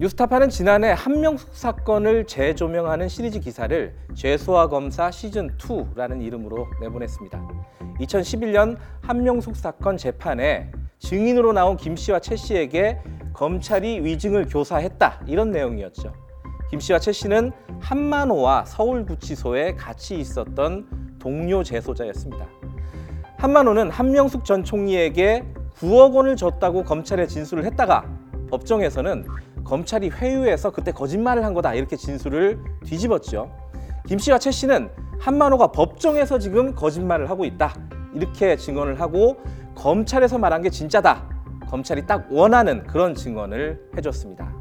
뉴스타파는 지난해 한명숙 사건을 재조명하는 시리즈 기사를 죄수와 검사 시즌 2라는 이름으로 내보냈습니다. 2011년 한명숙 사건 재판에 증인으로 나온 김 씨와 최 씨에게 검찰이 위증을 교사했다 이런 내용이었죠. 김 씨와 최 씨는 한만호와 서울구치소에 같이 있었던 동료 재소자였습니다. 한만호는 한명숙 전 총리에게 9억 원을 줬다고 검찰에 진술을 했다가 법정에서는 검찰이 회유해서 그때 거짓말을 한 거다 이렇게 진술을 뒤집었죠. 김 씨와 최 씨는 한만호가 법정에서 지금 거짓말을 하고 있다 이렇게 증언을 하고 검찰에서 말한 게 진짜다 검찰이 딱 원하는 그런 증언을 해줬습니다.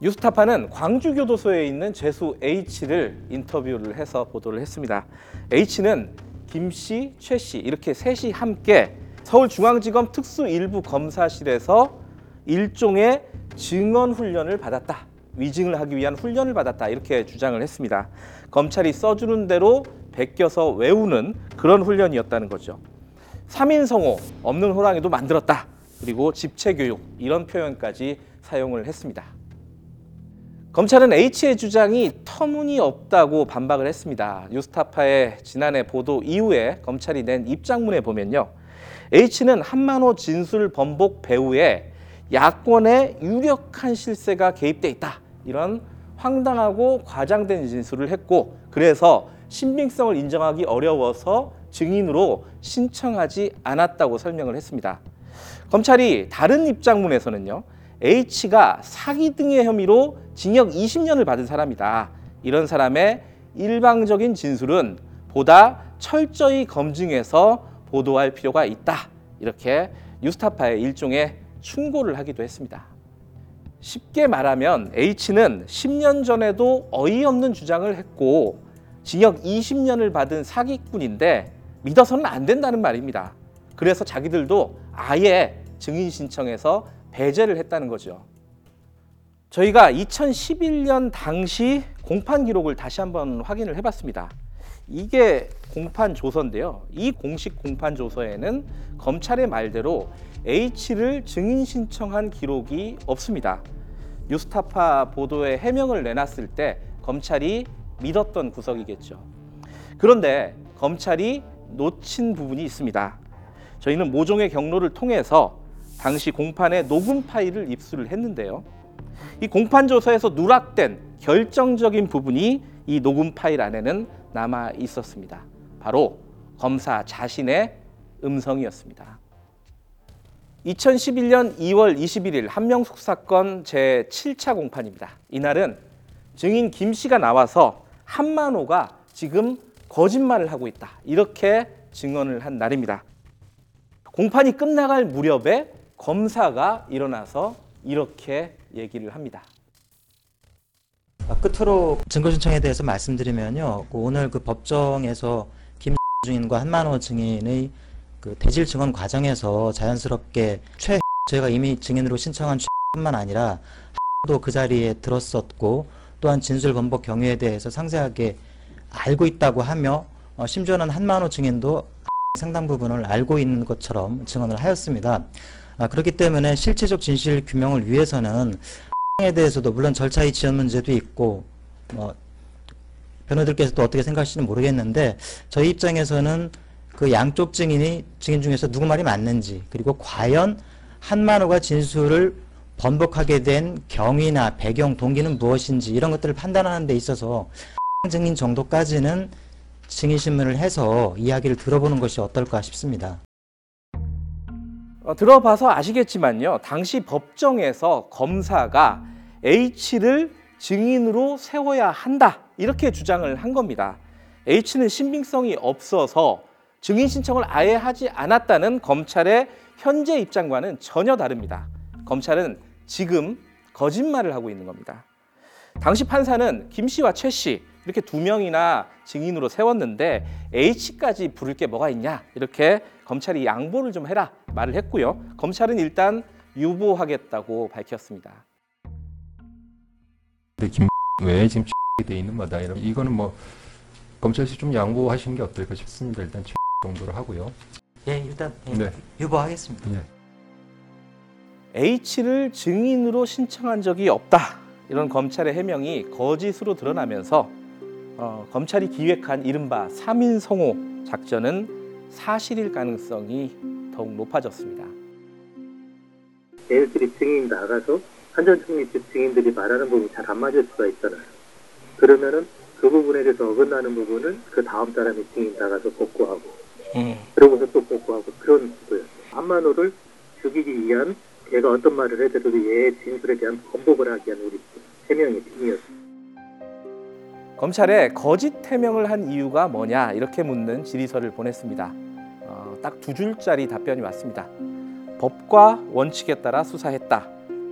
뉴스타파는 광주교도소에 있는 죄수 H를 인터뷰를 해서 보도를 했습니다. H는 김 씨, 최 씨 이렇게 셋이 함께 서울중앙지검 특수일부 검사실에서 일종의 증언 훈련을 받았다. 위증을 하기 위한 훈련을 받았다. 이렇게 주장을 했습니다. 검찰이 써주는 대로 베껴서 외우는 그런 훈련이었다는 거죠. 3인성호, 없는 호랑이도 만들었다. 그리고 집체교육, 이런 표현까지 사용을 했습니다. 검찰은 H의 주장이 터무니없다고 반박을 했습니다. 뉴스타파의 지난해 보도 이후에 검찰이 낸 입장문에 보면요. H는 한만호 진술 번복 배후에 야권의 유력한 실세가 개입돼 있다. 이런 황당하고 과장된 진술을 했고 그래서 신빙성을 인정하기 어려워서 증인으로 신청하지 않았다고 설명을 했습니다. 검찰이 다른 입장문에서는요. H가 사기 등의 혐의로 징역 20년을 받은 사람이다. 이런 사람의 일방적인 진술은 보다 철저히 검증해서 보도할 필요가 있다. 이렇게 뉴스타파의 일종의 충고를 하기도 했습니다. 쉽게 말하면 H는 10년 전에도 어이없는 주장을 했고 징역 20년을 받은 사기꾼인데 믿어서는 안 된다는 말입니다. 그래서 자기들도 아예 증인 신청해서 배제를 했다는 거죠. 저희가 2011년 당시 공판 기록을 다시 한번 확인을 해봤습니다. 이게 공판 조서인데요. 이 공식 공판 조서에는 검찰의 말대로 H를 증인 신청한 기록이 없습니다. 뉴스타파 보도에 해명을 내놨을 때 검찰이 믿었던 구석이겠죠. 그런데 검찰이 놓친 부분이 있습니다. 저희는 모종의 경로를 통해서 당시 공판의 녹음 파일을 입수를 했는데요. 이 공판 조서에서 누락된 결정적인 부분이 이 녹음 파일 안에는 남아 있었습니다. 바로 검사 자신의 음성이었습니다. 2011년 2월 21일 한명숙 사건 제 7차 공판입니다. 이날은 증인 김 씨가 나와서 한만호가 지금 거짓말을 하고 있다. 이렇게 증언을 한 날입니다. 공판이 끝나갈 무렵에 검사가 일어나서 이렇게 얘기를 합니다. 아, 끝으로 증거 신청에 대해서 말씀드리면요. 그 오늘 그 법정에서 김 증인과 한만호 증인의 그 대질 증언 과정에서 자연스럽게 최 저희가 이미 증인으로 신청한 최뿐만 아니라 도그 자리에 들었었고 또한 진술 번복 경위에 대해서 상세하게 알고 있다고 하며 어, 심지어는 한만호 증인도 상당 부분을 알고 있는 것처럼 증언을 하였습니다. 아, 그렇기 때문에 실체적 진실 규명을 위해서는 에 대해서도 물론 절차의 지연 문제도 있고 뭐 변호들께서 또 어떻게 생각하시는지 모르겠는데 저희 입장에서는 그 양쪽 증인이 증인 중에서 누구 말이 맞는지 그리고 과연 한만호가 진술을 번복하게 된 경위나 배경 동기는 무엇인지 이런 것들을 판단하는 데 있어서 증인 정도까지는 증인 신문을 해서 이야기를 들어보는 것이 어떨까 싶습니다. 어, 들어봐서 아시겠지만요. 당시 법정에서 검사가 H를 증인으로 세워야 한다. 이렇게 주장을 한 겁니다. H는 신빙성이 없어서 증인 신청을 아예 하지 않았다는 검찰의 현재 입장과는 전혀 다릅니다. 검찰은 지금 거짓말을 하고 있는 겁니다. 당시 판사는 김 씨와 최 씨 이렇게 두 명이나 증인으로 세웠는데 H까지 부를 게 뭐가 있냐 이렇게 검찰이 양보를 좀 해라 말을 했고요. 검찰은 일단 유보하겠다고 밝혔습니다. 김왜 지금 돼 있는 거다 이런 이거는 뭐 검찰에서 좀 양보하시는 게 어떨까 싶습니다. 일단 정도로 하고요. 예, 일단 예, 네. 유보하겠습니다. 네. H를 증인으로 신청한 적이 없다. 이런 검찰의 해명이 거짓으로 드러나면서 어, 검찰이 기획한 이른바 3인 성호 작전은 사실일 가능성이 더욱 높아졌습니다. 얘네들이 증인 나가서 한전총리 집 증인들이 말하는 부분이 잘 안 맞을 수가 있잖아요. 그러면은 그 부분에 대해서 어긋나는 부분은 그 다음 사람이 증인 나가서 복구하고 그러고서 또 복구하고 그런 거였어요. 한만호를 죽이기 위한 걔가 어떤 말을 해도 얘의 진술에 대한 번복을 하기 위한 우리 해명의 팀이었어요. 검찰에 거짓 해명을 한 이유가 뭐냐 이렇게 묻는 질의서를 보냈습니다. 어, 딱 두 줄짜리 답변이 왔습니다. 법과 원칙에 따라 수사했다.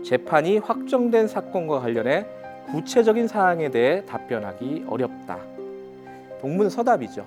재판이 확정된 사건과 관련해 구체적인 사항에 대해 답변하기 어렵다. 동문서답이죠.